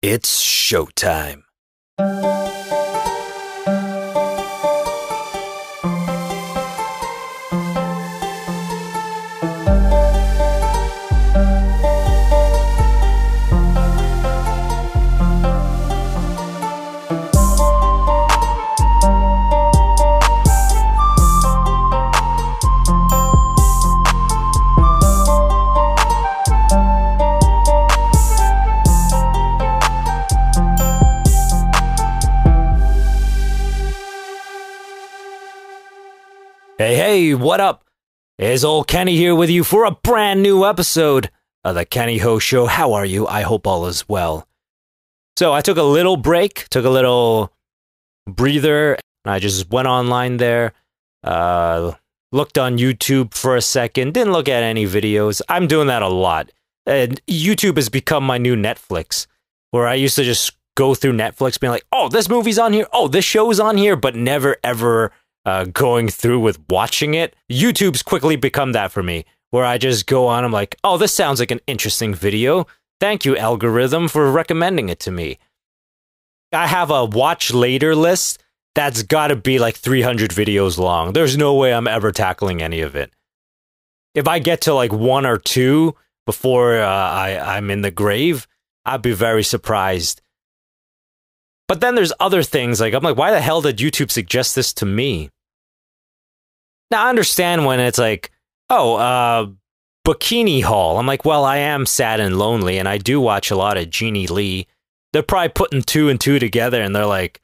It's showtime. What up? It's old Kenny here with you for a brand new episode of the Kenny Ho Show. How are you? I hope all is well. So, I took a little break, took a little breather, and I just went online there, uh, looked on YouTube for a second, didn't look at any videos. I'm doing that a lot. And YouTube has become my new Netflix, where I used to just go through Netflix being like, oh, this movie's on here, oh, this show's on here, but never ever uh, going through with watching it. YouTube's quickly become that for me, where I just go on, I'm like, oh, this sounds like an interesting video. Thank you, algorithm, for recommending it to me. I have a watch later list that's got to be like 300 videos long. There's no way I'm ever tackling any of it. If I get to like one or two before uh, I, I'm in the grave, I'd be very surprised. But then there's other things like I'm like, why the hell did YouTube suggest this to me? Now I understand when it's like, oh, uh, bikini haul. I'm like, well, I am sad and lonely, and I do watch a lot of Jeannie Lee. They're probably putting two and two together, and they're like,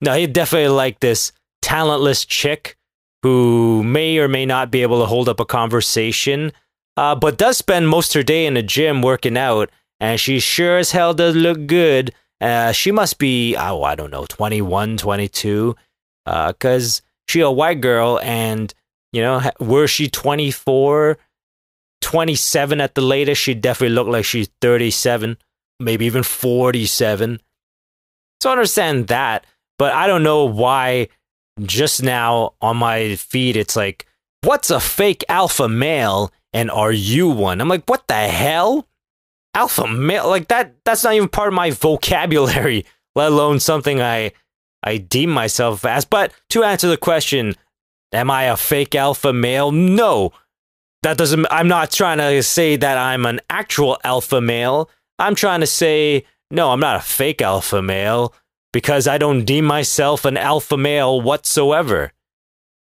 no, he definitely like this talentless chick who may or may not be able to hold up a conversation, uh, but does spend most of her day in the gym working out, and she sure as hell does look good. Uh, she must be, oh, I don't know, 21, 22, because uh, she a white girl, and, you know, were she 24, 27 at the latest, she definitely looked like she's 37, maybe even 47. So I understand that, but I don't know why just now on my feed it's like, what's a fake alpha male and are you one? I'm like, what the hell? Alpha male like that that's not even part of my vocabulary, let alone something I I deem myself as. But to answer the question, am I a fake alpha male? No. That doesn't I'm not trying to say that I'm an actual alpha male. I'm trying to say no, I'm not a fake alpha male because I don't deem myself an alpha male whatsoever.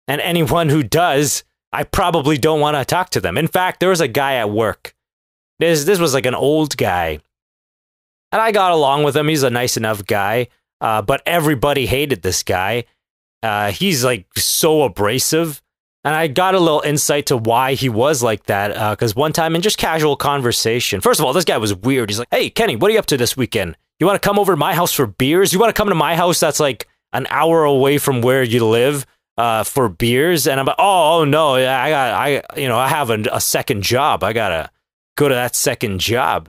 And anyone who does, I probably don't want to talk to them. In fact, there was a guy at work. This this was like an old guy. And I got along with him. He's a nice enough guy. Uh, but everybody hated this guy. Uh, he's like so abrasive. And I got a little insight to why he was like that. Because uh, one time in just casual conversation, first of all, this guy was weird. He's like, hey, Kenny, what are you up to this weekend? You want to come over to my house for beers? You want to come to my house that's like an hour away from where you live uh, for beers? And I'm like, oh, oh no, I got, I, you know, I have a, a second job. I gotta go to that second job.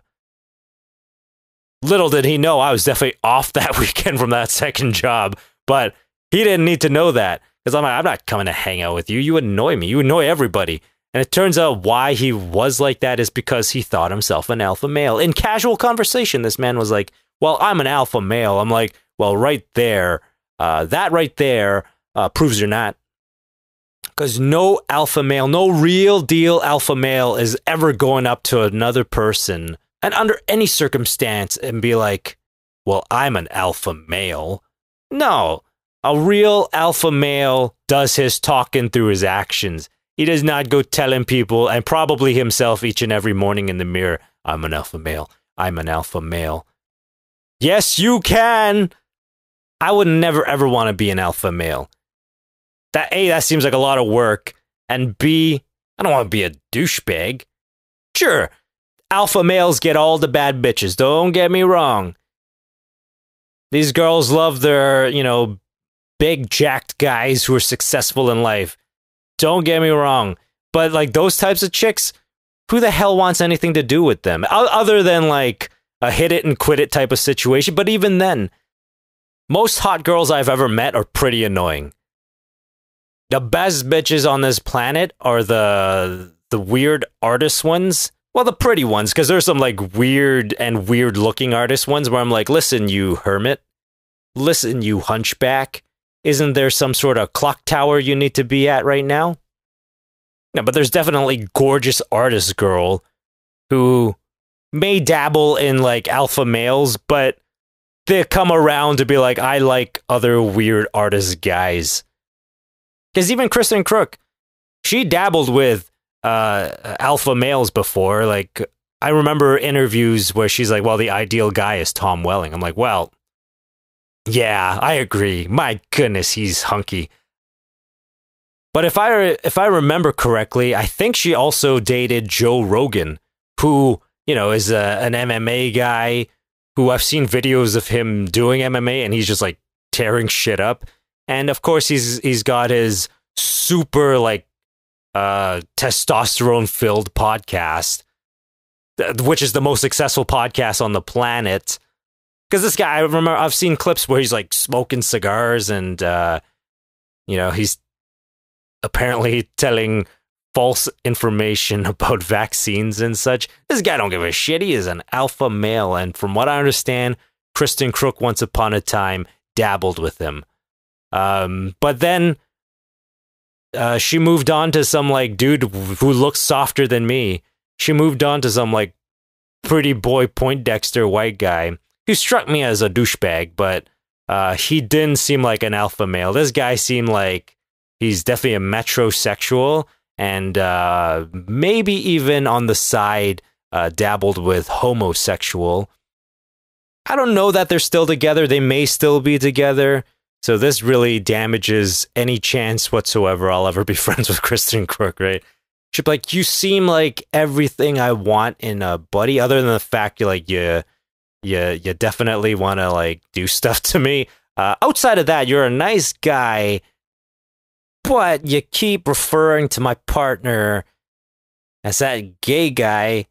Little did he know I was definitely off that weekend from that second job, but he didn't need to know that because I'm like, I'm not coming to hang out with you. You annoy me. You annoy everybody. And it turns out why he was like that is because he thought himself an alpha male. In casual conversation, this man was like, Well, I'm an alpha male. I'm like, Well, right there, uh, that right there uh, proves you're not. Because no alpha male, no real deal alpha male is ever going up to another person and under any circumstance and be like, well, I'm an alpha male. No, a real alpha male does his talking through his actions. He does not go telling people, and probably himself each and every morning in the mirror, I'm an alpha male. I'm an alpha male. Yes, you can. I would never ever want to be an alpha male. That A, that seems like a lot of work. And B, I don't want to be a douchebag. Sure, alpha males get all the bad bitches. Don't get me wrong. These girls love their, you know, big jacked guys who are successful in life. Don't get me wrong. But like those types of chicks, who the hell wants anything to do with them? Other than like a hit it and quit it type of situation. But even then, most hot girls I've ever met are pretty annoying. The best bitches on this planet are the the weird artist ones well, the pretty ones, because there's some like weird and weird looking artist ones where I'm like, listen, you hermit, listen, you hunchback, isn't there some sort of clock tower you need to be at right now? No, but there's definitely gorgeous artist girl who may dabble in like alpha males, but they come around to be like, I like other weird artist guys. Because even Kristen Kreuk, she dabbled with uh, alpha males before. Like, I remember interviews where she's like, well, the ideal guy is Tom Welling. I'm like, well, yeah, I agree. My goodness, he's hunky. But if I if I remember correctly, I think she also dated Joe Rogan, who you know is a, an MMA guy who I've seen videos of him doing MMA, and he's just like tearing shit up. And of course, he's he's got his super like uh, testosterone filled podcast, which is the most successful podcast on the planet. Because this guy, I remember, I've seen clips where he's like smoking cigars and, uh, you know, he's apparently telling false information about vaccines and such. This guy don't give a shit. He is an alpha male, and from what I understand, Kristen Kreuk once upon a time dabbled with him. Um, but then uh, she moved on to some like dude who looks softer than me. She moved on to some like pretty boy Poindexter white guy who struck me as a douchebag, but uh, he didn't seem like an alpha male. This guy seemed like he's definitely a metrosexual and uh, maybe even on the side uh, dabbled with homosexual. I don't know that they're still together. They may still be together. So this really damages any chance whatsoever I'll ever be friends with Kristen Kreuk, right? She'd like, you seem like everything I want in a buddy, other than the fact you like you you you definitely want to like do stuff to me. Uh, outside of that, you're a nice guy, but you keep referring to my partner as that gay guy,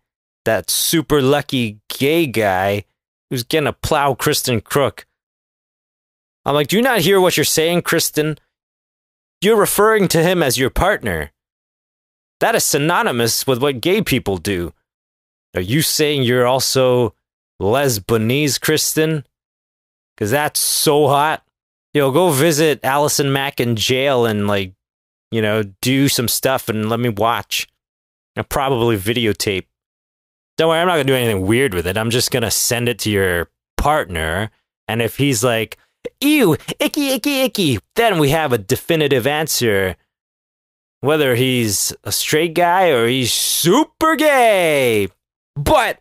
that super lucky gay guy who's gonna plow Kristen Kreuk. I'm like, do you not hear what you're saying, Kristen? You're referring to him as your partner. That is synonymous with what gay people do. Are you saying you're also Lesbanese, Kristen? Because that's so hot. Yo, go visit Allison Mack in jail and, like, you know, do some stuff and let me watch. I'll probably videotape. Don't worry, I'm not going to do anything weird with it. I'm just going to send it to your partner. And if he's like, ew, icky, icky, icky. Then we have a definitive answer whether he's a straight guy or he's super gay. But,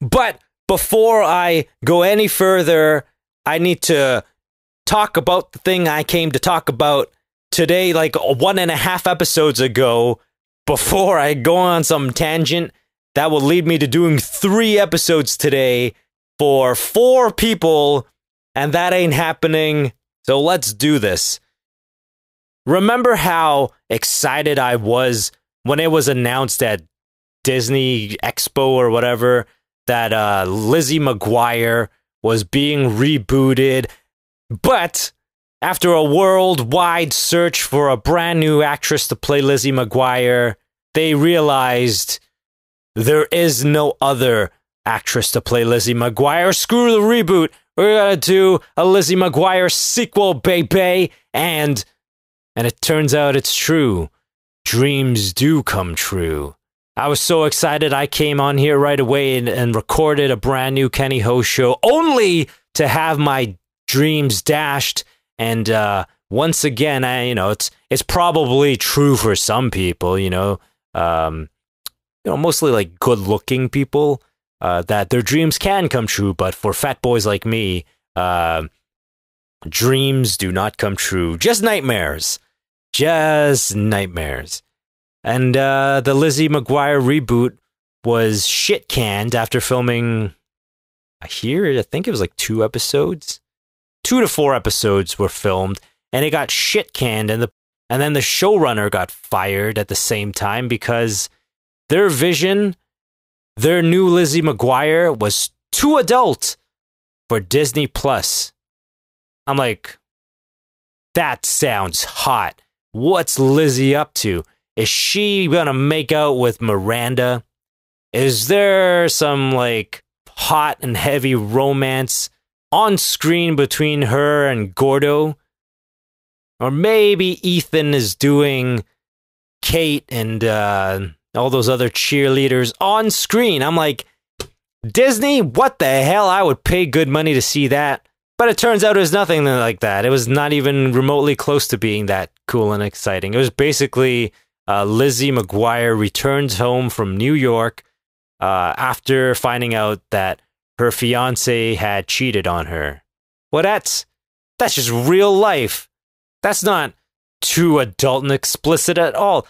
but before I go any further, I need to talk about the thing I came to talk about today, like uh, one and a half episodes ago, before I go on some tangent that will lead me to doing three episodes today for four people and that ain't happening. So let's do this. Remember how excited I was when it was announced at Disney Expo or whatever that uh, Lizzie McGuire was being rebooted, but after a worldwide search for a brand new actress to play Lizzie McGuire, they realized there is no other actress to play Lizzie McGuire. Screw the reboot. We're gonna do a Lizzie McGuire sequel, baby. And and it turns out it's true. Dreams do come true. I was so excited I came on here right away and, and recorded a brand new Kenny Ho show only to have my dreams dashed. And uh, once again, I you know it's it's probably true for some people, you know, um, you know, mostly like good looking people uh, that their dreams can come true, but for fat boys like me, uh, dreams do not come true. Just nightmares. Just nightmares. And uh, the Lizzie McGuire reboot was shit canned after filming. I hear, I think it was like two episodes. Two to four episodes were filmed, and it got shit canned, and the and then the showrunner got fired at the same time because their vision their new Lizzie McGuire was too adult for Disney Plus. I'm like, that sounds hot. What's Lizzie up to? Is she gonna make out with Miranda? Is there some like hot and heavy romance on screen between her and Gordo? Or maybe Ethan is doing Kate and uh, all those other cheerleaders on screen. I'm like, Disney, what the hell? I would pay good money to see that. But it turns out it was nothing like that. It was not even remotely close to being that cool and exciting. It was basically uh, Lizzie McGuire returns home from New York uh, after finding out that her fiance had cheated on her. Well, that's that's just real life. That's not too adult and explicit at all.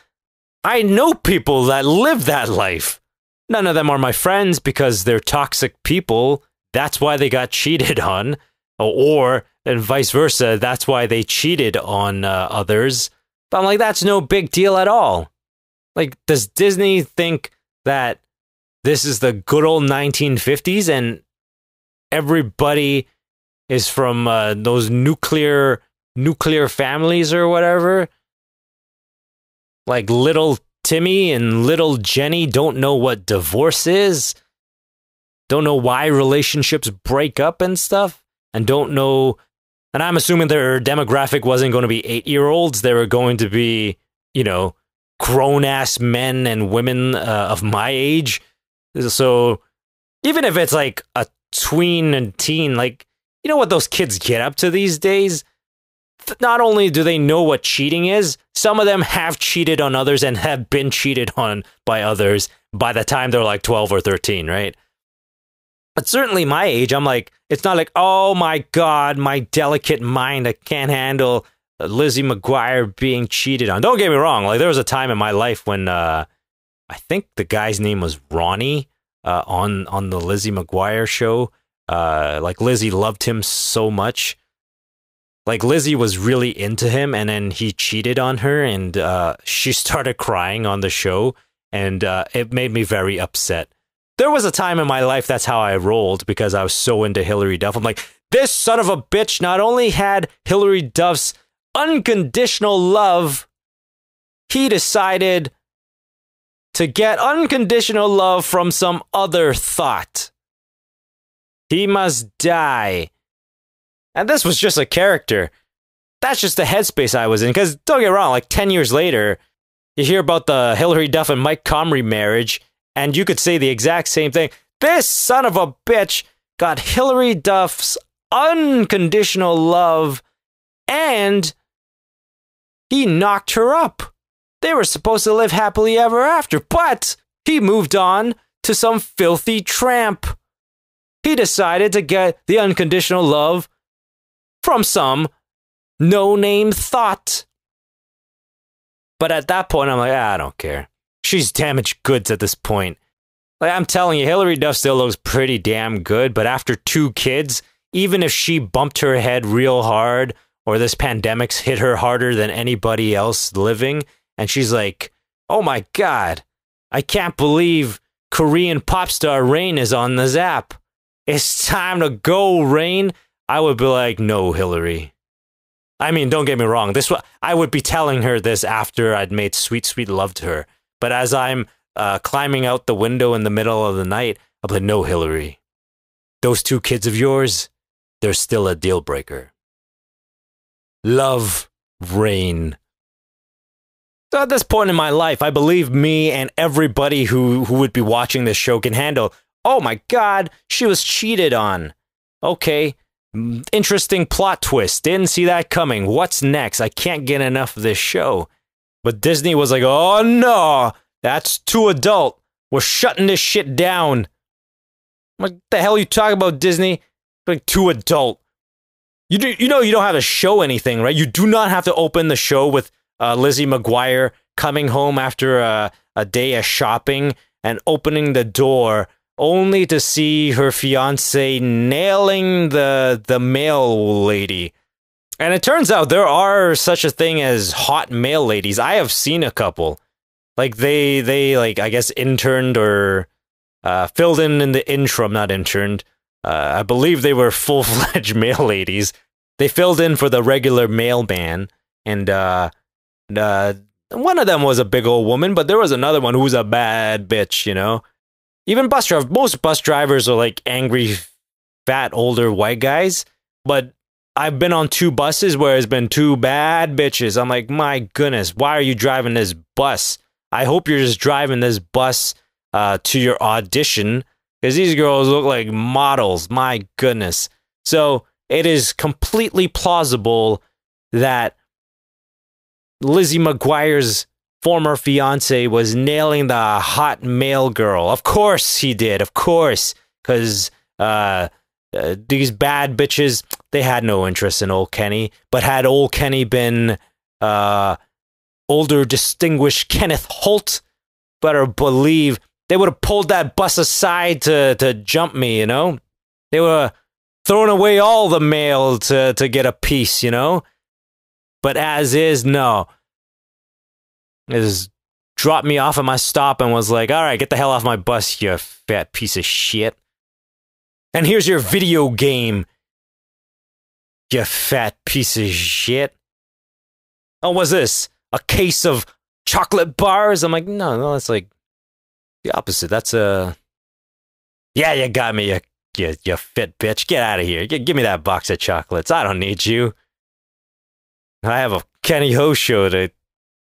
I know people that live that life. None of them are my friends because they're toxic people. That's why they got cheated on. Or, and vice versa, that's why they cheated on uh, others. But I'm like, that's no big deal at all. Like, does Disney think that this is the good old 1950s and everybody is from uh, those nuclear nuclear families or whatever? Like little Timmy and little Jenny don't know what divorce is, don't know why relationships break up and stuff, and don't know. And I'm assuming their demographic wasn't going to be eight year olds. They were going to be, you know, grown ass men and women uh, of my age. So even if it's like a tween and teen, like, you know what those kids get up to these days? Not only do they know what cheating is, some of them have cheated on others and have been cheated on by others by the time they're like 12 or 13, right? But certainly my age, I'm like, it's not like, oh my God, my delicate mind, I can't handle Lizzie McGuire being cheated on. Don't get me wrong. Like, there was a time in my life when uh, I think the guy's name was Ronnie uh, on, on the Lizzie McGuire show. Uh, like, Lizzie loved him so much like Lizzie was really into him and then he cheated on her and uh, she started crying on the show and uh, it made me very upset. There was a time in my life that's how I rolled because I was so into Hilary Duff. I'm like, this son of a bitch not only had Hilary Duff's unconditional love, he decided to get unconditional love from some other thought. He must die. And this was just a character. That's just the headspace I was in. Because don't get wrong, like 10 years later, you hear about the Hilary Duff and Mike Comrie marriage, and you could say the exact same thing. This son of a bitch got Hilary Duff's unconditional love, and he knocked her up. They were supposed to live happily ever after, but he moved on to some filthy tramp. He decided to get the unconditional love from some no name thought. But at that point, I'm like, ah, I don't care. She's damaged goods at this point. Like, I'm telling you, Hilary Duff still looks pretty damn good, but after two kids, even if she bumped her head real hard or this pandemic's hit her harder than anybody else living, and she's like, oh my God, I can't believe Korean pop star Rain is on the zap. It's time to go, Rain. I would be like, no, Hilary. I mean, don't get me wrong. This I would be telling her this after I'd made sweet, sweet love to her. But as I'm uh, climbing out the window in the middle of the night, be like, no, Hilary. Those two kids of yours, they're still a deal breaker. Love, rain. So at this point in my life, I believe me and everybody who, who would be watching this show can handle. Oh my God, she was cheated on. Okay, Interesting plot twist. Didn't see that coming. What's next? I can't get enough of this show. But Disney was like, oh no, that's too adult. We're shutting this shit down. What the hell are you talking about, Disney? Like, too adult. You, do, you know you don't have to show anything, right? You do not have to open the show with uh, Lizzie McGuire coming home after a, a day of shopping and opening the door only to see her fiance nailing the the mail lady. And it turns out there are such a thing as hot mail ladies. I have seen a couple. Like they they like I guess interned or uh, filled in in the interim, not interned. Uh, I believe they were full fledged mail ladies. They filled in for the regular mailman, and uh, uh, one of them was a big old woman, but there was another one who was a bad bitch, you know. Even bus drivers, most bus drivers are like angry, fat, older white guys. But I've been on two buses where it's been two bad bitches. I'm like, my goodness, why are you driving this bus? I hope you're just driving this bus uh, to your audition because these girls look like models. My goodness. So it is completely plausible that Lizzie McGuire's former fiance was nailing the hot male girl. Of course he did. Of course, because uh, uh, these bad bitches they had no interest in old Kenny. But had old Kenny been uh, older, distinguished Kenneth Holt, better believe they would have pulled that bus aside to to jump me. You know, they were throwing away all the mail to to get a piece. You know. But as is, no is dropped me off at my stop and was like, all right, get the hell off my bus, you fat piece of shit. And here's your video game, you fat piece of shit. Oh, what's this? A case of chocolate bars? I'm like, no, no, that's like the opposite. That's a. Yeah, you got me, you, you, you fit bitch. Get out of here. Give me that box of chocolates. I don't need you. I have a Kenny Ho show to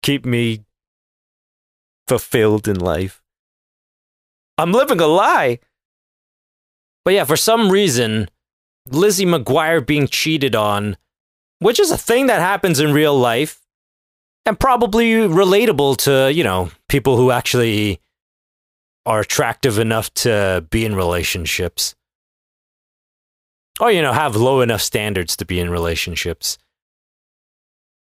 keep me fulfilled in life. I'm living a lie. But yeah, for some reason, Lizzie McGuire being cheated on, which is a thing that happens in real life and probably relatable to, you know, people who actually are attractive enough to be in relationships. Or, you know, have low enough standards to be in relationships.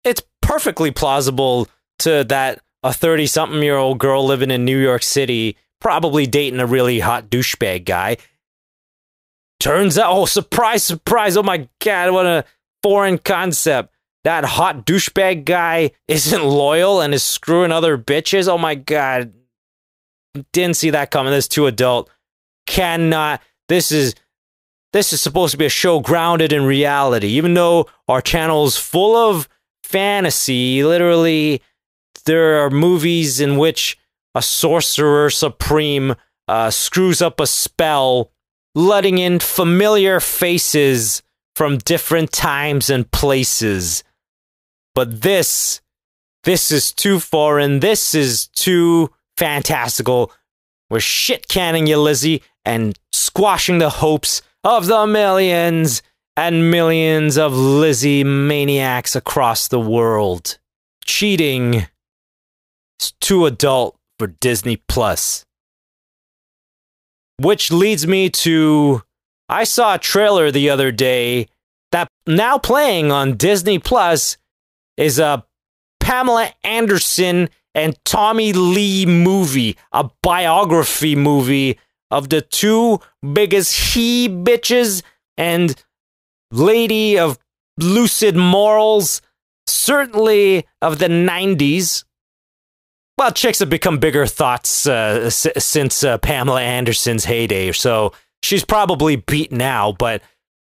It's perfectly plausible to that a 30 something year old girl living in New York City, probably dating a really hot douchebag guy. Turns out, oh, surprise, surprise. Oh my God, what a foreign concept. That hot douchebag guy isn't loyal and is screwing other bitches. Oh my God. Didn't see that coming. This is too adult. Cannot. This is. This is supposed to be a show grounded in reality. Even though our channel is full of fantasy, literally there are movies in which a sorcerer supreme uh, screws up a spell, letting in familiar faces from different times and places. But this, this is too foreign. This is too fantastical. We're shit canning you, Lizzie, and squashing the hopes of the millions and millions of Lizzie maniacs across the world. Cheating it's too adult for Disney Plus. Which leads me to I saw a trailer the other day that now playing on Disney Plus is a Pamela Anderson and Tommy Lee movie, a biography movie of the two biggest he bitches and lady of lucid morals, certainly of the 90s well, chicks have become bigger thoughts uh, s- since uh, Pamela Anderson's heyday, so she's probably beat now. But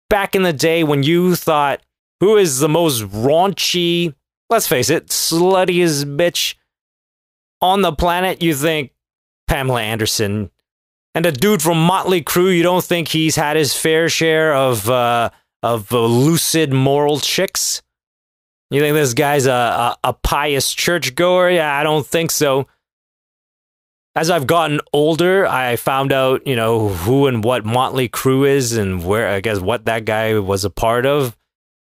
back in the day when you thought, who is the most raunchy, let's face it, sluttiest bitch on the planet, you think Pamela Anderson. And a dude from Motley Crue, you don't think he's had his fair share of uh, of uh, lucid moral chicks? You think this guy's a, a, a pious churchgoer? Yeah, I don't think so. As I've gotten older, I found out, you know, who and what Motley Crue is and where, I guess, what that guy was a part of.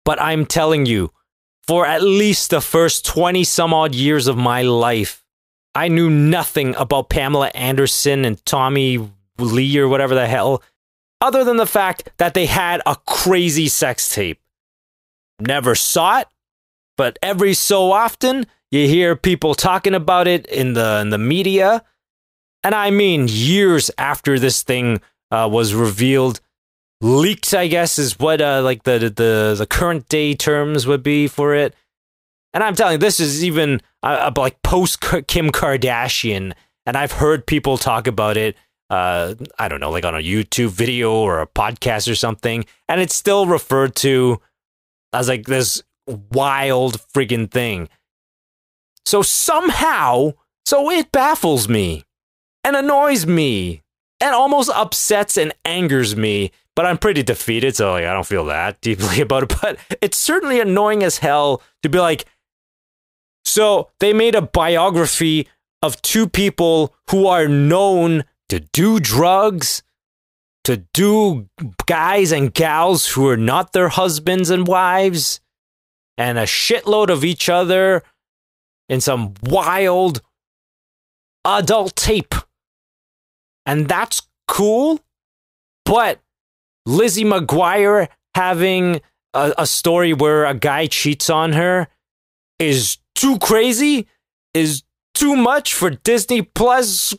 But I'm telling you, for at least the first 20 some odd years of my life, I knew nothing about Pamela Anderson and Tommy Lee or whatever the hell, other than the fact that they had a crazy sex tape. Never saw it, but every so often you hear people talking about it in the in the media, and I mean years after this thing uh, was revealed, leaked. I guess is what uh, like the the the current day terms would be for it. And I'm telling you, this is even uh, uh like post Kim Kardashian, and I've heard people talk about it. Uh, I don't know, like on a YouTube video or a podcast or something, and it's still referred to as like this wild friggin' thing. So somehow, so it baffles me and annoys me and almost upsets and angers me. But I'm pretty defeated, so like I don't feel that deeply about it. But it's certainly annoying as hell to be like, so they made a biography of two people who are known to do drugs, to do guys and gals who are not their husbands and wives, and a shitload of each other in some wild adult tape. And that's cool, but Lizzie McGuire having a, a story where a guy cheats on her is too crazy, is too much for Disney Plus.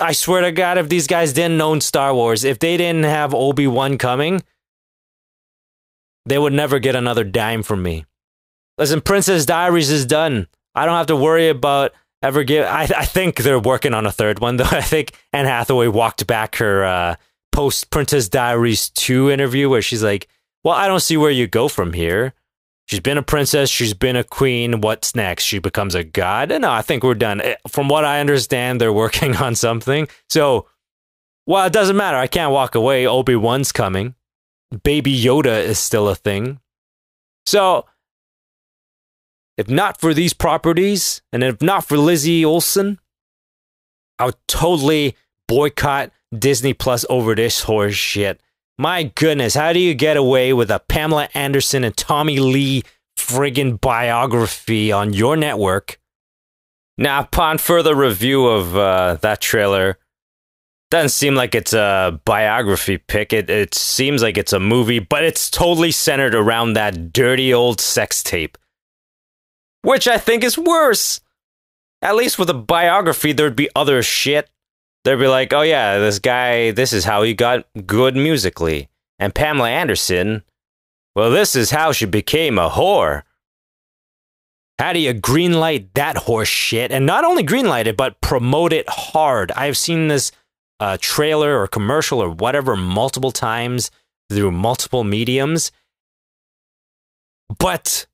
I swear to God, if these guys didn't own Star Wars, if they didn't have Obi Wan coming, they would never get another dime from me. Listen, Princess Diaries is done. I don't have to worry about ever give. I, I think they're working on a third one, though. I think Anne Hathaway walked back her uh, post Princess Diaries 2 interview where she's like, Well, I don't see where you go from here. She's been a princess. She's been a queen. What's next? She becomes a god. No, I think we're done. Eh, from what I understand, they're working on something. So, well, it doesn't matter. I can't walk away. Obi Wan's coming. Baby Yoda is still a thing. So, if not for these properties, and if not for Lizzie Olsen, I would totally boycott Disney Plus over this horse shit. My goodness, how do you get away with a Pamela Anderson and Tommy Lee friggin' biography on your network? Now, upon further review of uh, that trailer, doesn't seem like it's a biography pick. It, it seems like it's a movie, but it's totally centered around that dirty old sex tape. Which I think is worse. At least with a biography, there'd be other shit they'd be like, oh yeah, this guy, this is how he got good musically. And Pamela Anderson, well, this is how she became a whore. How do you greenlight that horse shit? And not only greenlight it, but promote it hard. I've seen this uh, trailer or commercial or whatever multiple times through multiple mediums. But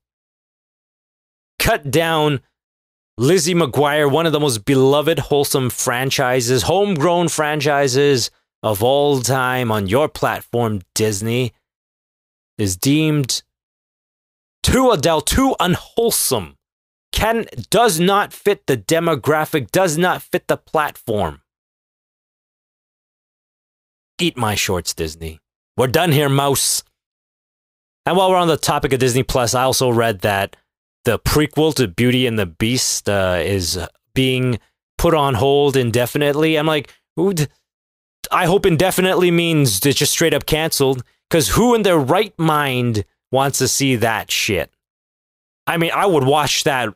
cut down Lizzie McGuire, one of the most beloved, wholesome franchises, homegrown franchises of all time on your platform, Disney, is deemed too adult, too unwholesome. Can does not fit the demographic, does not fit the platform. Eat my shorts, Disney. We're done here, mouse. And while we're on the topic of Disney Plus, I also read that the prequel to Beauty and the Beast uh, is being put on hold indefinitely. I'm like, I hope indefinitely means it's just straight up canceled. Because who in their right mind wants to see that shit? I mean, I would watch that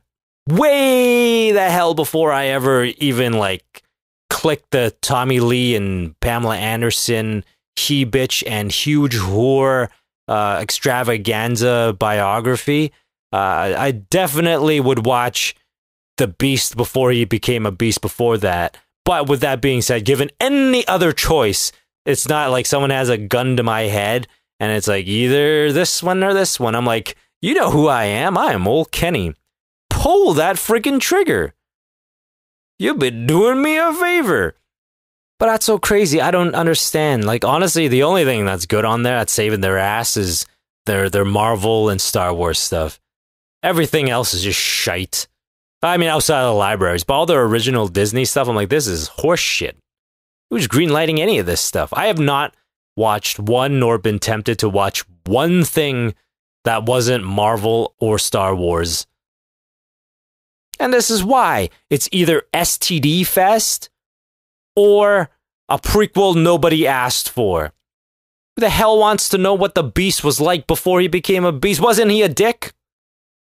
way the hell before I ever even like click the Tommy Lee and Pamela Anderson he bitch and huge whore uh, extravaganza biography. Uh, I definitely would watch the Beast before he became a beast before that. But with that being said, given any other choice, it's not like someone has a gun to my head and it's like either this one or this one. I'm like, you know who I am? I am old Kenny. Pull that freaking trigger. You've been doing me a favor. But that's so crazy. I don't understand. Like honestly, the only thing that's good on there that's saving their ass is their their Marvel and Star Wars stuff. Everything else is just shite. I mean, outside of the libraries, but all the original Disney stuff, I'm like, this is horseshit. Who's greenlighting any of this stuff? I have not watched one nor been tempted to watch one thing that wasn't Marvel or Star Wars. And this is why it's either STD Fest or a prequel nobody asked for. Who the hell wants to know what the beast was like before he became a beast? Wasn't he a dick?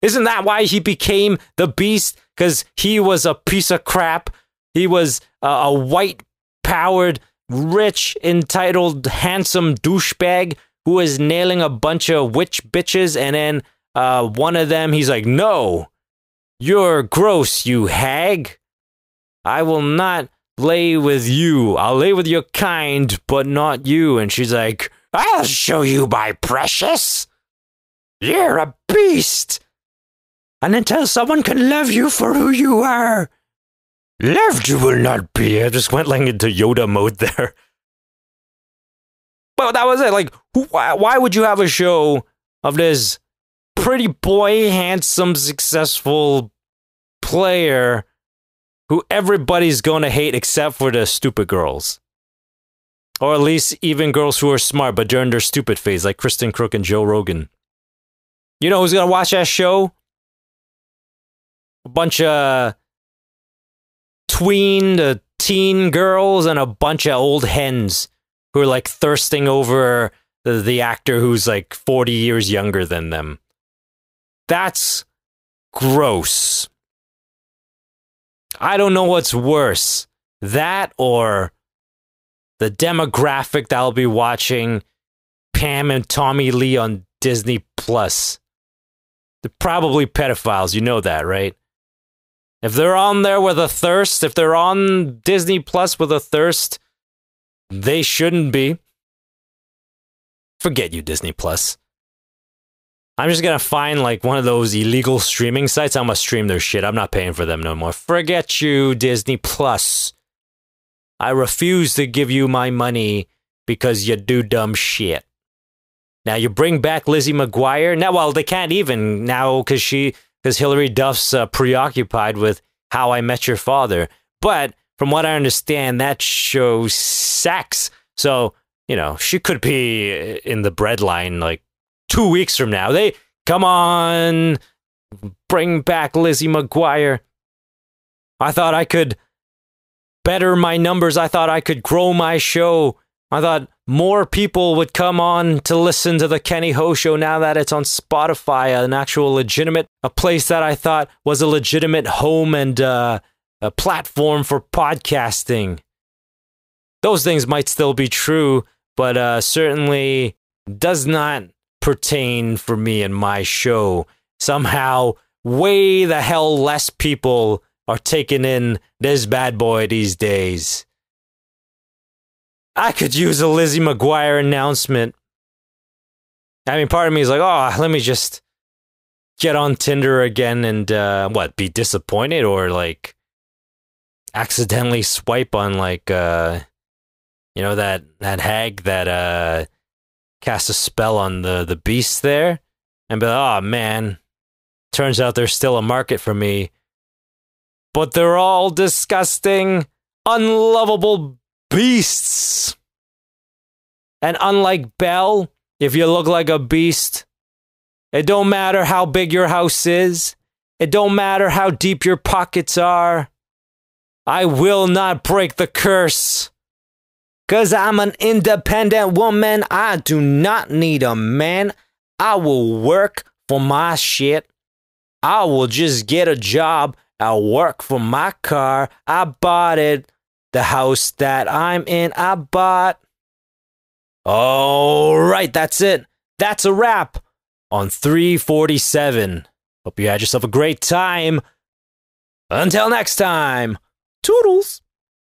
Isn't that why he became the beast? Because he was a piece of crap. He was a white powered, rich, entitled, handsome douchebag who was nailing a bunch of witch bitches. And then uh, one of them, he's like, No, you're gross, you hag. I will not lay with you. I'll lay with your kind, but not you. And she's like, I'll show you, my precious. You're a beast and until someone can love you for who you are, loved you will not be. I just went like into Yoda mode there. But that was it. Like, why, why would you have a show of this pretty boy, handsome, successful player who everybody's going to hate except for the stupid girls? Or at least even girls who are smart but during their stupid phase, like Kristen Kreuk and Joe Rogan. You know who's going to watch that show? A bunch of tween to teen girls and a bunch of old hens who are like thirsting over the, the actor who's like 40 years younger than them. That's gross. I don't know what's worse. That or the demographic that I'll be watching Pam and Tommy Lee on Disney Plus. They're probably pedophiles, you know that, right? If they're on there with a thirst, if they're on Disney Plus with a thirst, they shouldn't be. Forget you, Disney Plus. I'm just gonna find like one of those illegal streaming sites. I'm gonna stream their shit. I'm not paying for them no more. Forget you, Disney Plus. I refuse to give you my money because you do dumb shit. Now you bring back Lizzie McGuire. Now, well, they can't even now because she because Hilary Duff's uh, preoccupied with How I Met Your Father. But from what I understand, that show sucks. So, you know, she could be in the breadline like two weeks from now. They come on, bring back Lizzie McGuire. I thought I could better my numbers. I thought I could grow my show. I thought more people would come on to listen to the Kenny Ho show now that it's on Spotify, an actual legitimate, a place that I thought was a legitimate home and uh, a platform for podcasting. Those things might still be true, but uh, certainly does not pertain for me and my show. Somehow, way the hell less people are taking in this bad boy these days. I could use a Lizzie McGuire announcement. I mean, part of me is like, oh, let me just get on Tinder again and uh, what, be disappointed or like accidentally swipe on like uh you know that that hag that uh cast a spell on the the beast there and be like, oh man turns out there's still a market for me. But they're all disgusting unlovable beasts. And unlike Belle if you look like a beast it don't matter how big your house is. It don't matter how deep your pockets are. I will not break the curse. Cause I'm an independent woman. I do not need a man. I will work for my shit. I will just get a job. I'll work for my car. I bought it. The house that I'm in, I bought. All right, that's it. That's a wrap on 347. Hope you had yourself a great time. Until next time. Toodles!